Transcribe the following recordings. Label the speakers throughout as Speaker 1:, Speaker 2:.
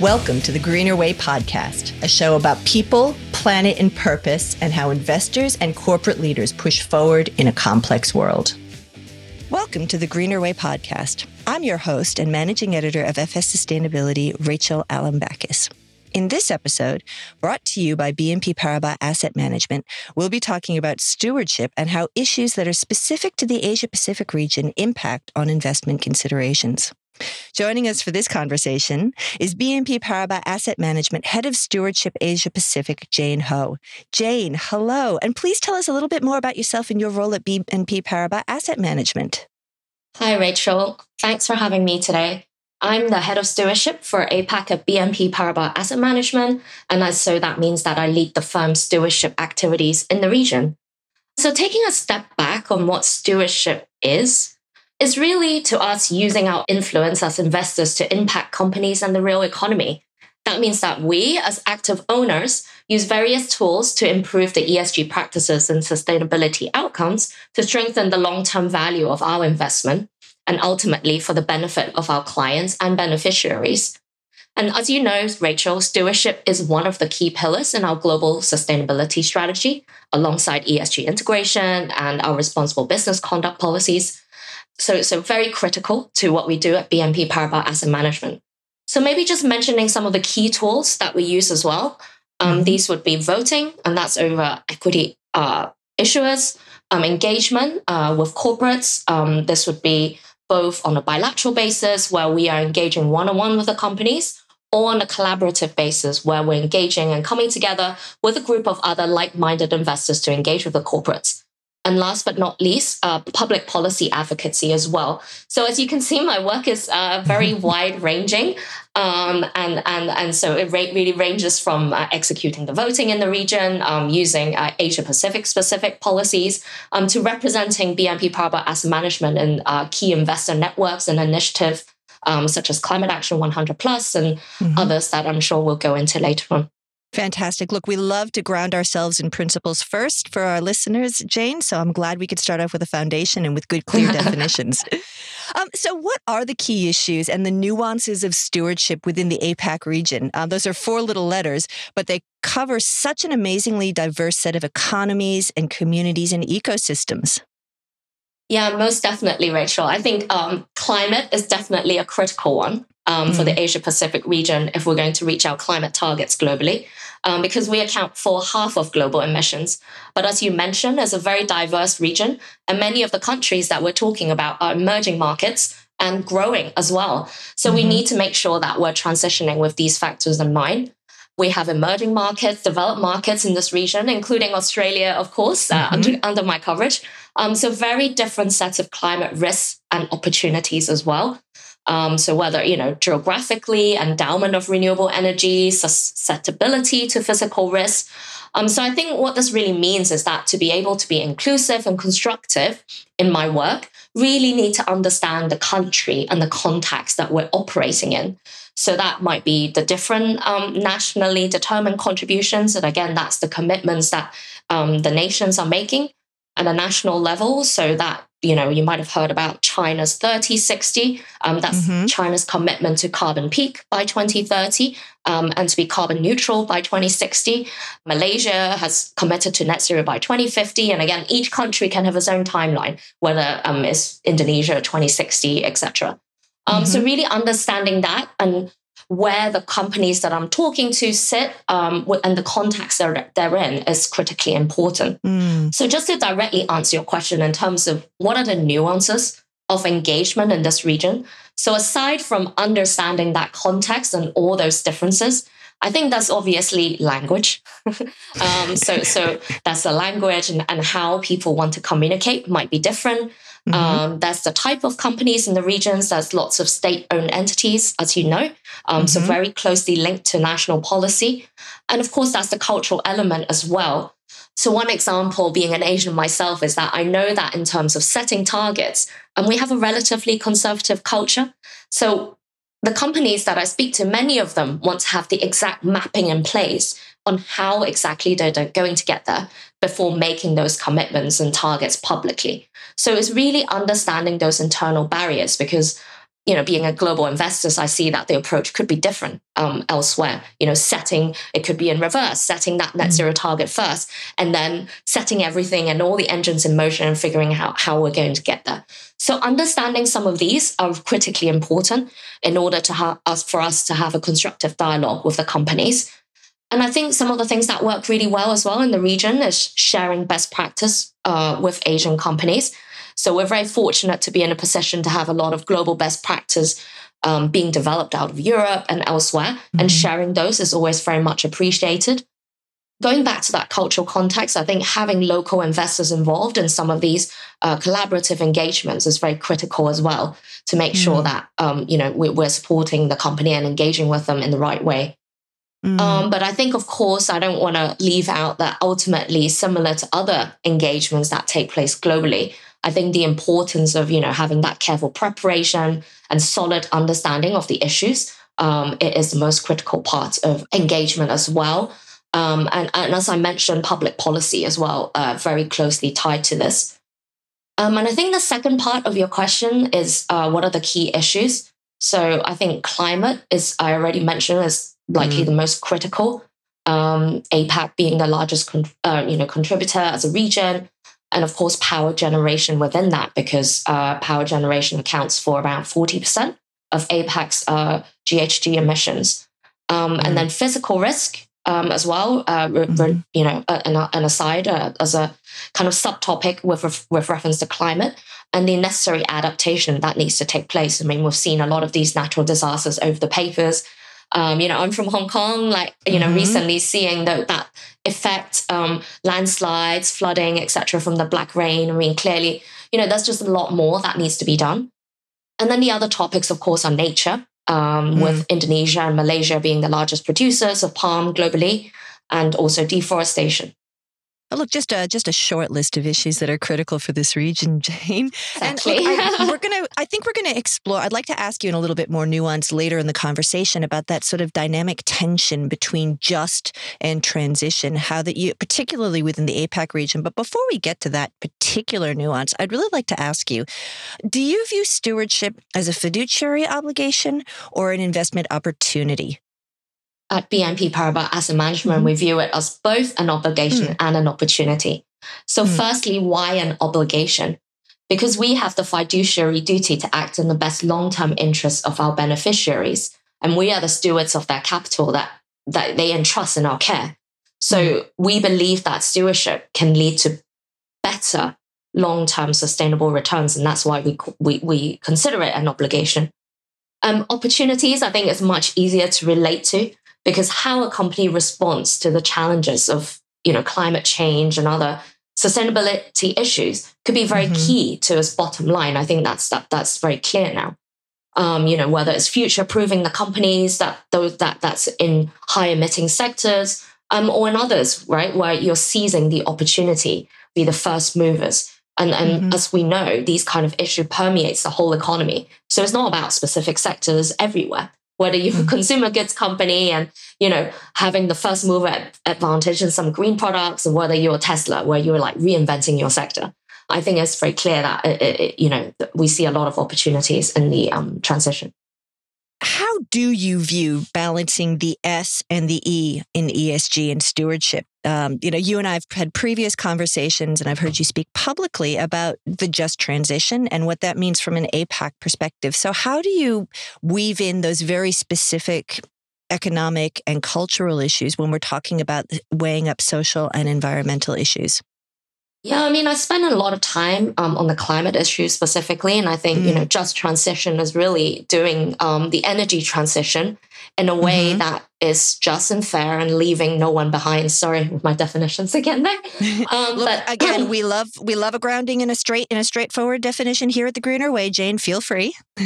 Speaker 1: Welcome to the Greener Way podcast, a show about people, planet, and purpose, and how investors and corporate leaders push forward in a complex world. Welcome to the Greener Way podcast. I'm your host and managing editor of FS Sustainability, Rachel Alembakis. In this episode, brought to you by BNP Paribas Asset Management, we'll be talking about stewardship and how issues that are specific to the Asia Pacific region impact on investment considerations. Joining us for this conversation is BNP Paribas Asset Management Head of Stewardship Asia Pacific, Jane Ho. Jane, hello, and please tell us a little bit more about yourself and your role at BNP Paribas Asset Management.
Speaker 2: Hi, Rachel. Thanks for having me today. I'm the head of stewardship for APAC at BNP Paribas Asset Management, and so that means that I lead the firm's stewardship activities in the region. So, taking a step back on what stewardship is, is really to us using our influence as investors to impact companies and the real economy. That means that we, as active owners, use various tools to improve the ESG practices and sustainability outcomes to strengthen the long term value of our investment and ultimately for the benefit of our clients and beneficiaries. And as you know, Rachel, stewardship is one of the key pillars in our global sustainability strategy, alongside ESG integration and our responsible business conduct policies. So, it's so very critical to what we do at BNP Paribas Asset Management. So maybe just mentioning some of the key tools that we use as well. Um, mm-hmm. These would be voting, and that's over equity uh, issuers, um, engagement uh, with corporates. Um, this would be both on a bilateral basis where we are engaging one on one with the companies, or on a collaborative basis where we're engaging and coming together with a group of other like minded investors to engage with the corporates. And last but not least, uh, public policy advocacy as well. So as you can see, my work is uh, very wide ranging. Um, and, and, and so it really ranges from uh, executing the voting in the region, um, using uh, Asia Pacific specific policies, um, to representing BNP Paribas Asset Management in uh, key investor networks and initiatives um, such as Climate Action 100 Plus and mm-hmm. others that I'm sure we'll go into later on.
Speaker 1: Fantastic. Look, we love to ground ourselves in principles first for our listeners, Jane. So I'm glad we could start off with a foundation and with good, clear definitions. Um, so, what are the key issues and the nuances of stewardship within the APAC region? Um, those are four little letters, but they cover such an amazingly diverse set of economies and communities and ecosystems.
Speaker 2: Yeah, most definitely, Rachel. I think um, climate is definitely a critical one um, mm. for the mm. Asia Pacific region if we're going to reach our climate targets globally, um, because we account for half of global emissions. But as you mentioned, it's a very diverse region, and many of the countries that we're talking about are emerging markets and growing as well. So mm-hmm. we need to make sure that we're transitioning with these factors in mind. We have emerging markets, developed markets in this region, including Australia, of course, uh, mm-hmm. under, under my coverage. Um, so very different sets of climate risks and opportunities as well. Um, so whether you know geographically, endowment of renewable energy, susceptibility to physical risk. Um, so I think what this really means is that to be able to be inclusive and constructive in my work, really need to understand the country and the context that we're operating in. So that might be the different um, nationally determined contributions, and again, that's the commitments that um, the nations are making at a national level. So that you know, you might have heard about China's 3060. Um, that's mm-hmm. China's commitment to carbon peak by 2030 um, and to be carbon neutral by 2060. Malaysia has committed to net zero by 2050. And again, each country can have its own timeline, whether um, it's Indonesia 2060, etc. Um, mm-hmm. So really understanding that and where the companies that I'm talking to sit um, and the context they're, they're in is critically important. Mm. So, just to directly answer your question in terms of what are the nuances of engagement in this region. So, aside from understanding that context and all those differences, I think that's obviously language. um, so, so that's the language and, and how people want to communicate might be different. Mm-hmm. Um, there's the type of companies in the regions. There's lots of state-owned entities, as you know, um, mm-hmm. so very closely linked to national policy, and of course, that's the cultural element as well. So one example, being an Asian myself, is that I know that in terms of setting targets, and we have a relatively conservative culture. So the companies that I speak to, many of them want to have the exact mapping in place on how exactly they're going to get there before making those commitments and targets publicly. So it's really understanding those internal barriers because you know, being a global investor, I see that the approach could be different um, elsewhere. You know, setting it could be in reverse, setting that net mm. zero target first, and then setting everything and all the engines in motion and figuring out how we're going to get there. So, understanding some of these are critically important in order to have us for us to have a constructive dialogue with the companies. And I think some of the things that work really well as well in the region is sharing best practice uh, with Asian companies. So we're very fortunate to be in a position to have a lot of global best practice um, being developed out of Europe and elsewhere, mm-hmm. and sharing those is always very much appreciated. Going back to that cultural context, I think having local investors involved in some of these uh, collaborative engagements is very critical as well to make mm-hmm. sure that um, you know we're supporting the company and engaging with them in the right way. Mm. Um, but I think, of course, I don't want to leave out that ultimately, similar to other engagements that take place globally, I think the importance of you know having that careful preparation and solid understanding of the issues um, it is the most critical part of engagement as well. Um, and, and, as I mentioned, public policy as well, uh, very closely tied to this. Um, and I think the second part of your question is uh, what are the key issues? So I think climate is, I already mentioned, is likely mm. the most critical. Um, APAC being the largest, con- uh, you know, contributor as a region, and of course power generation within that because uh, power generation accounts for around 40% of APAC's uh, GHG emissions. Um, mm-hmm. And then physical risk um, as well, uh, mm-hmm. you know, an, an aside uh, as a kind of subtopic with, with reference to climate and the necessary adaptation that needs to take place. I mean, we've seen a lot of these natural disasters over the papers um, you know, I'm from Hong Kong, like, you know, mm-hmm. recently seeing the, that effect, um, landslides, flooding, etc., from the black rain. I mean, clearly, you know, there's just a lot more that needs to be done. And then the other topics, of course, are nature, um, mm. with Indonesia and Malaysia being the largest producers of palm globally, and also deforestation.
Speaker 1: Oh, look, just a just a short list of issues that are critical for this region, Jane. Exactly. And look, I, we're gonna. I think we're gonna explore. I'd like to ask you in a little bit more nuance later in the conversation about that sort of dynamic tension between just and transition. How that you, particularly within the APAC region. But before we get to that particular nuance, I'd really like to ask you: Do you view stewardship as a fiduciary obligation or an investment opportunity?
Speaker 2: At BNP Paribas Asset Management, mm-hmm. we view it as both an obligation mm. and an opportunity. So, mm. firstly, why an obligation? Because we have the fiduciary duty to act in the best long term interests of our beneficiaries. And we are the stewards of their capital that, that they entrust in our care. So, mm. we believe that stewardship can lead to better long term sustainable returns. And that's why we, we, we consider it an obligation. Um, opportunities, I think, is much easier to relate to because how a company responds to the challenges of you know climate change and other sustainability issues could be very mm-hmm. key to its bottom line. I think that's that that's very clear now. Um, you know whether it's future proofing the companies that those that that's in high emitting sectors um, or in others, right, where you're seizing the opportunity, be the first movers. And, and mm-hmm. as we know, these kind of issue permeates the whole economy. So it's not about specific sectors everywhere whether you're a mm-hmm. consumer goods company and you know having the first mover advantage in some green products or whether you're tesla where you're like reinventing your sector i think it's very clear that it, it, you know we see a lot of opportunities in the um, transition
Speaker 1: do you view balancing the S and the E in ESG and stewardship? Um, you know, you and I have had previous conversations, and I've heard you speak publicly about the just transition and what that means from an APAC perspective. So, how do you weave in those very specific economic and cultural issues when we're talking about weighing up social and environmental issues?
Speaker 2: Yeah, I mean, I spend a lot of time um, on the climate issue specifically, and I think mm. you know, just transition is really doing um, the energy transition in a way mm-hmm. that is just and fair and leaving no one behind. Sorry my definitions again there.
Speaker 1: Um, Look, but again, we love we love a grounding in a straight in a straightforward definition here at the Greener Way. Jane, feel free.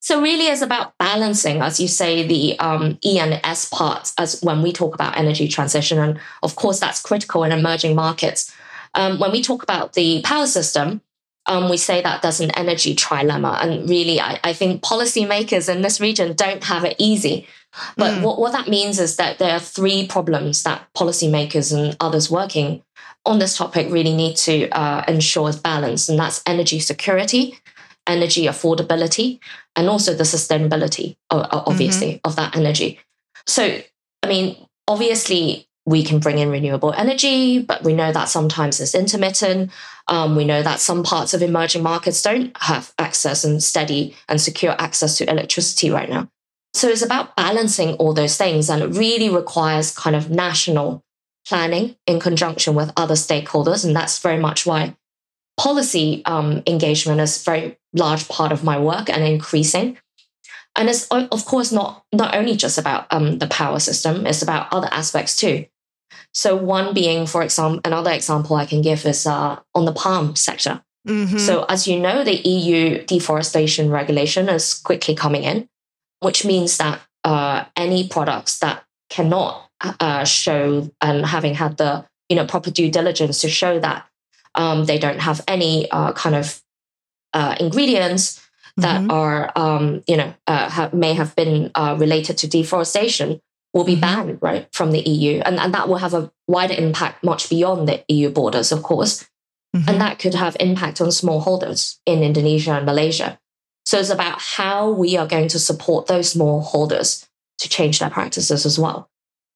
Speaker 2: so really, it's about balancing, as you say, the um, E and S parts as when we talk about energy transition, and of course that's critical in emerging markets. Um, when we talk about the power system, um, we say that there's an energy trilemma. And really, I, I think policymakers in this region don't have it easy. But mm. what, what that means is that there are three problems that policymakers and others working on this topic really need to uh, ensure is balance, and that's energy security, energy affordability and also the sustainability, obviously, mm-hmm. of that energy. So, I mean, obviously, we can bring in renewable energy, but we know that sometimes it's intermittent. Um, we know that some parts of emerging markets don't have access and steady and secure access to electricity right now. So it's about balancing all those things, and it really requires kind of national planning in conjunction with other stakeholders. And that's very much why policy um, engagement is a very large part of my work and increasing. And it's of course not not only just about um, the power system; it's about other aspects too. So one being, for example, another example I can give is uh, on the palm sector. Mm-hmm. So as you know, the EU deforestation regulation is quickly coming in, which means that uh, any products that cannot uh, show and having had the you know proper due diligence to show that um, they don't have any uh, kind of uh, ingredients that mm-hmm. are um, you know uh, have, may have been uh, related to deforestation will be mm-hmm. banned right from the EU, and, and that will have a wider impact much beyond the EU borders, of course, mm-hmm. and that could have impact on smallholders in Indonesia and Malaysia. So it's about how we are going to support those smallholders to change their practices as well.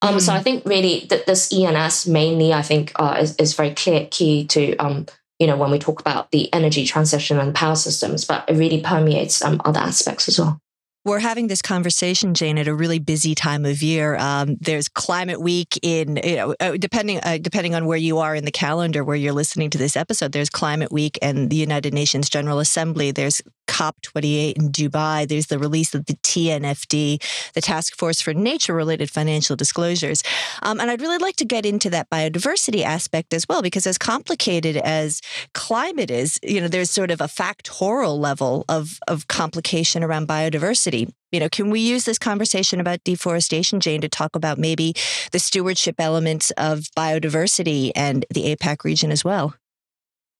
Speaker 2: Um, mm. So I think really that this ENS mainly, I think, uh, is, is very clear key to um, you know when we talk about the energy transition and power systems, but it really permeates um, other aspects as well.
Speaker 1: We're having this conversation, Jane, at a really busy time of year. Um, there's Climate Week in, you know, uh, depending uh, depending on where you are in the calendar, where you're listening to this episode. There's Climate Week and the United Nations General Assembly. There's COP28 in Dubai. There's the release of the TNFD, the Task Force for Nature-related Financial Disclosures. Um, and I'd really like to get into that biodiversity aspect as well, because as complicated as climate is, you know, there's sort of a factorial level of of complication around biodiversity you know, can we use this conversation about deforestation, Jane, to talk about maybe the stewardship elements of biodiversity and the APAC region as well?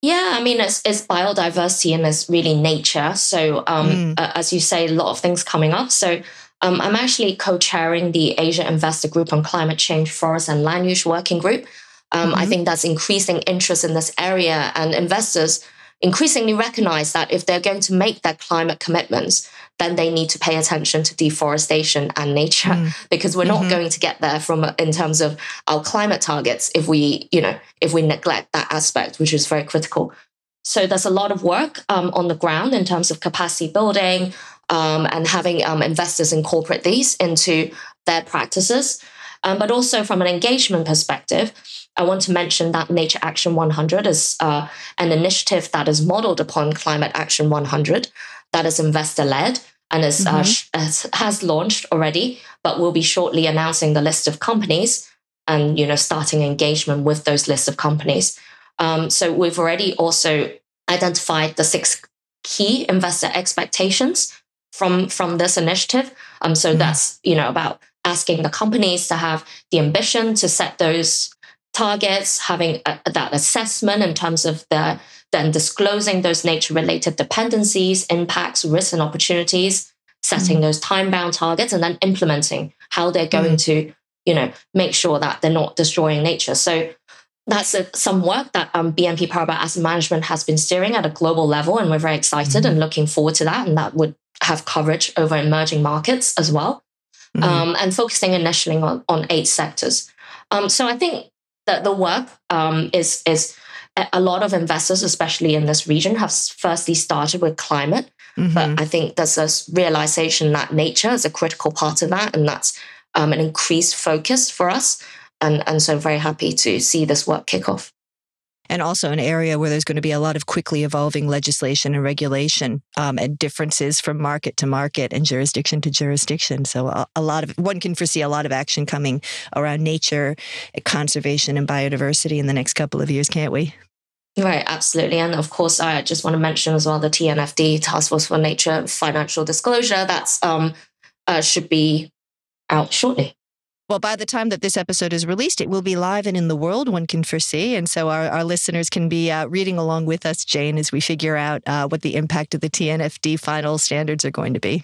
Speaker 2: Yeah, I mean, it's, it's biodiversity and it's really nature. So, um, mm. uh, as you say, a lot of things coming up. So, um, I'm actually co chairing the Asia Investor Group on Climate Change, Forest and Land Use Working Group. Um, mm-hmm. I think that's increasing interest in this area, and investors increasingly recognize that if they're going to make their climate commitments, then they need to pay attention to deforestation and nature mm. because we're mm-hmm. not going to get there from in terms of our climate targets if we you know if we neglect that aspect which is very critical so there's a lot of work um, on the ground in terms of capacity building um, and having um, investors incorporate these into their practices um, but also from an engagement perspective I want to mention that Nature Action 100 is uh, an initiative that is modeled upon Climate Action 100 that is investor led and is, uh, mm-hmm. uh, has launched already, but we'll be shortly announcing the list of companies and you know starting engagement with those lists of companies. Um, so we've already also identified the six key investor expectations from from this initiative. Um, so mm-hmm. that's you know about asking the companies to have the ambition to set those targets, having a, that assessment in terms of the then disclosing those nature related dependencies, impacts, risks, and opportunities, setting mm. those time bound targets, and then implementing how they're going mm. to, you know, make sure that they're not destroying nature. So that's a, some work that um, BNP Paribas Asset Management has been steering at a global level, and we're very excited mm. and looking forward to that. And that would have coverage over emerging markets as well, mm. um, and focusing initially on, on eight sectors. Um, so I think that the work um, is is a lot of investors, especially in this region, have firstly started with climate. Mm-hmm. But I think there's a realization that nature is a critical part of that. And that's um, an increased focus for us. And, and so very happy to see this work kick off.
Speaker 1: And also an area where there's going to be a lot of quickly evolving legislation and regulation um, and differences from market to market and jurisdiction to jurisdiction. So a, a lot of one can foresee a lot of action coming around nature, conservation, and biodiversity in the next couple of years, can't we?
Speaker 2: Right, absolutely. And of course, I just want to mention as well the TNFD, Task Force for Nature Financial Disclosure, that's um, uh, should be out shortly.
Speaker 1: Well, by the time that this episode is released, it will be live and in the world, one can foresee. And so our, our listeners can be uh, reading along with us, Jane, as we figure out uh, what the impact of the TNFD final standards are going to be.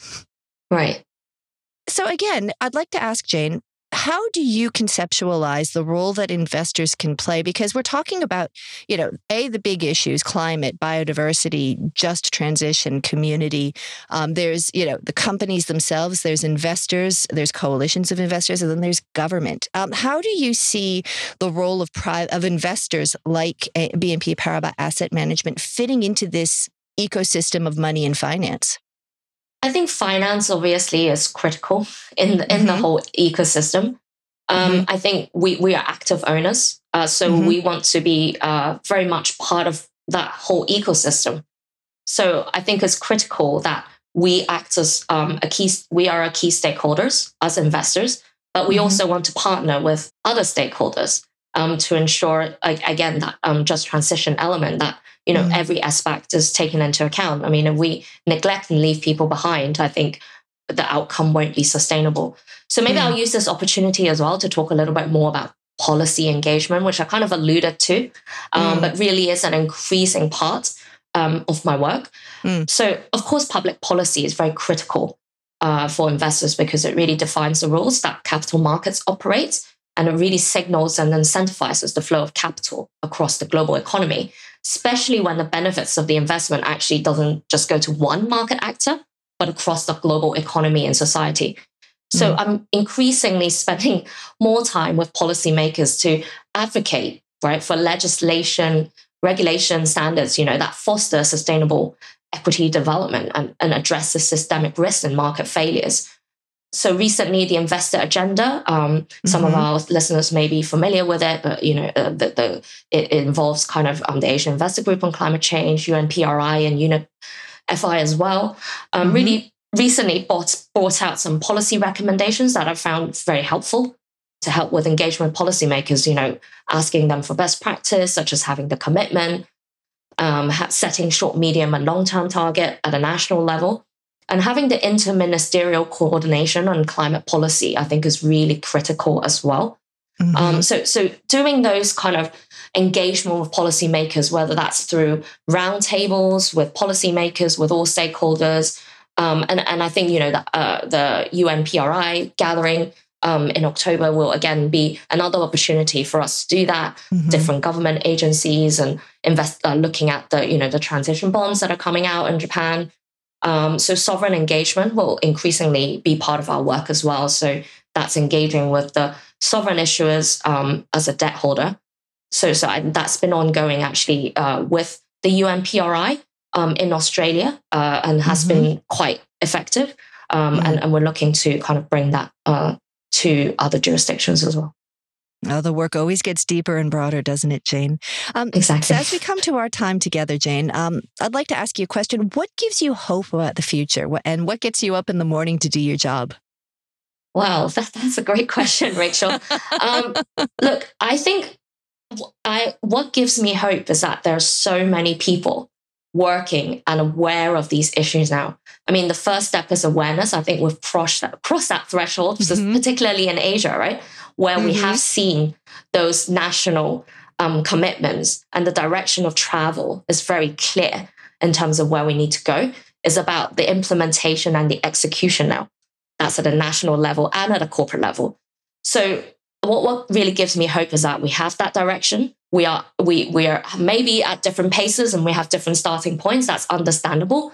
Speaker 2: Right.
Speaker 1: So, again, I'd like to ask Jane how do you conceptualize the role that investors can play? Because we're talking about, you know, A, the big issues climate, biodiversity, just transition, community. Um, there's, you know, the companies themselves, there's investors, there's coalitions of investors, and then there's government. Um, how do you see the role of, pri- of investors like eh, BNP Paribas Asset Management fitting into this ecosystem of money and finance?
Speaker 2: I think finance obviously is critical in the, in mm-hmm. the whole ecosystem. Um, mm-hmm. I think we we are active owners, uh, so mm-hmm. we want to be uh, very much part of that whole ecosystem. So I think it's critical that we act as um, a key. We are a key stakeholders as investors, but we mm-hmm. also want to partner with other stakeholders um, to ensure, like, again, that um, just transition element that you know, mm. every aspect is taken into account. I mean, if we neglect and leave people behind, I think the outcome won't be sustainable. So maybe mm. I'll use this opportunity as well to talk a little bit more about policy engagement, which I kind of alluded to, um, mm. but really is an increasing part um, of my work. Mm. So, of course, public policy is very critical uh, for investors because it really defines the rules that capital markets operate and it really signals and incentivizes the flow of capital across the global economy especially when the benefits of the investment actually doesn't just go to one market actor, but across the global economy and society. So mm. I'm increasingly spending more time with policymakers to advocate, right, for legislation, regulation standards, you know, that foster sustainable equity development and, and address the systemic risks and market failures so recently the investor agenda um, mm-hmm. some of mm-hmm. our listeners may be familiar with it but you know uh, the, the, it, involves kind of um, the asian investor group on climate change unpri and UNEP FI as well um, mm-hmm. really recently brought, brought out some policy recommendations that i found very helpful to help with engagement with policymakers you know asking them for best practice such as having the commitment um, setting short medium and long term target at a national level and having the interministerial coordination on climate policy, I think, is really critical as well. Mm-hmm. Um, so, so doing those kind of engagement with policymakers, whether that's through roundtables with policymakers, with all stakeholders, um, and and I think you know the uh, the UNPRI gathering um, in October will again be another opportunity for us to do that. Mm-hmm. Different government agencies and invest uh, looking at the you know the transition bonds that are coming out in Japan. Um, so sovereign engagement will increasingly be part of our work as well. So that's engaging with the sovereign issuers um, as a debt holder. So, so I, that's been ongoing actually uh, with the UNPRI um, in Australia uh, and has mm-hmm. been quite effective. Um, mm-hmm. And, and, we're looking to kind of bring that uh, to other jurisdictions as well.
Speaker 1: Oh, the work always gets deeper and broader, doesn't it, Jane?
Speaker 2: Um, exactly.
Speaker 1: So as we come to our time together, Jane, um, I'd like to ask you a question. What gives you hope about the future? And what gets you up in the morning to do your job?
Speaker 2: Wow, that, that's a great question, Rachel. um, look, I think I what gives me hope is that there are so many people working and aware of these issues now. I mean, the first step is awareness. I think we've crossed that, crossed that threshold, mm-hmm. particularly in Asia, right? Where mm-hmm. we have seen those national um, commitments and the direction of travel is very clear in terms of where we need to go. Is about the implementation and the execution now. That's at a national level and at a corporate level. So what, what really gives me hope is that we have that direction. We are we we are maybe at different paces and we have different starting points. That's understandable.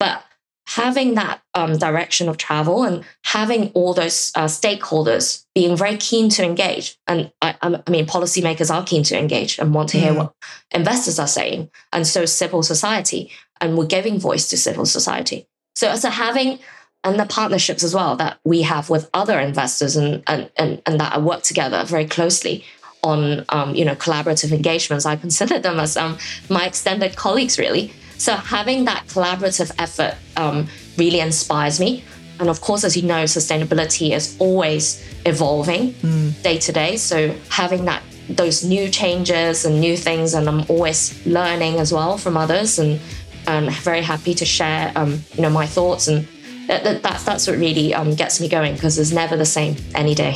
Speaker 2: But having that um, direction of travel and having all those uh, stakeholders being very keen to engage. And I, I, mean, policymakers are keen to engage and want to hear mm. what investors are saying. And so civil society, and we're giving voice to civil society. So, so having and the partnerships as well that we have with other investors and and and, and that I work together very closely on um, you know collaborative engagements. I consider them as um, my extended colleagues, really. So having that collaborative effort um, really inspires me. And of course, as you know, sustainability is always evolving mm. day to day. So having that those new changes and new things, and I'm always learning as well from others, and I'm very happy to share, um, you know, my thoughts, and that, that, that's that's what really um, gets me going because it's never the same any day.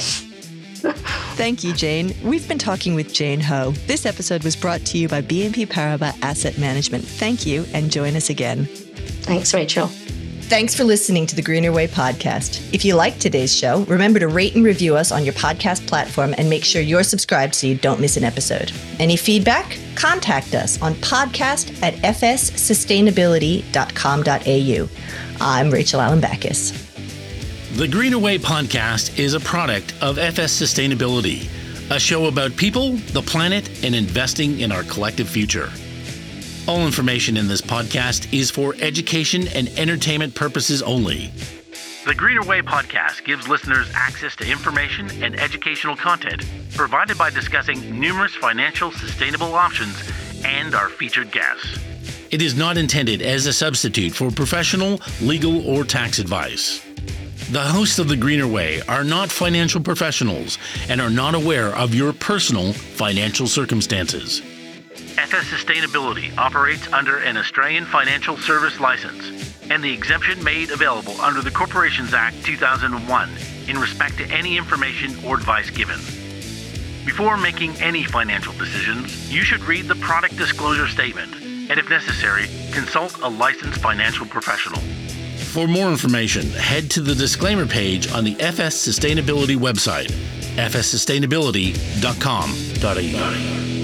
Speaker 1: Thank you, Jane. We've been talking with Jane Ho. This episode was brought to you by BNP Paribas Asset Management. Thank you and join us again.
Speaker 2: Thanks, Rachel.
Speaker 1: Thanks for listening to the Greener Way podcast. If you like today's show, remember to rate and review us on your podcast platform and make sure you're subscribed so you don't miss an episode. Any feedback? Contact us on podcast at fssustainability.com.au. I'm Rachel Alembakis.
Speaker 3: The Greener Way podcast is a product of FS Sustainability, a show about people, the planet, and investing in our collective future. All information in this podcast is for education and entertainment purposes only. The Greener Way podcast gives listeners access to information and educational content provided by discussing numerous financial sustainable options and our featured guests. It is not intended as a substitute for professional, legal, or tax advice. The hosts of The Greener Way are not financial professionals and are not aware of your personal financial circumstances. FS Sustainability operates under an Australian Financial Service License and the exemption made available under the Corporations Act 2001 in respect to any information or advice given. Before making any financial decisions, you should read the product disclosure statement and, if necessary, consult a licensed financial professional. For more information, head to the disclaimer page on the FS Sustainability website, fssustainability.com.au.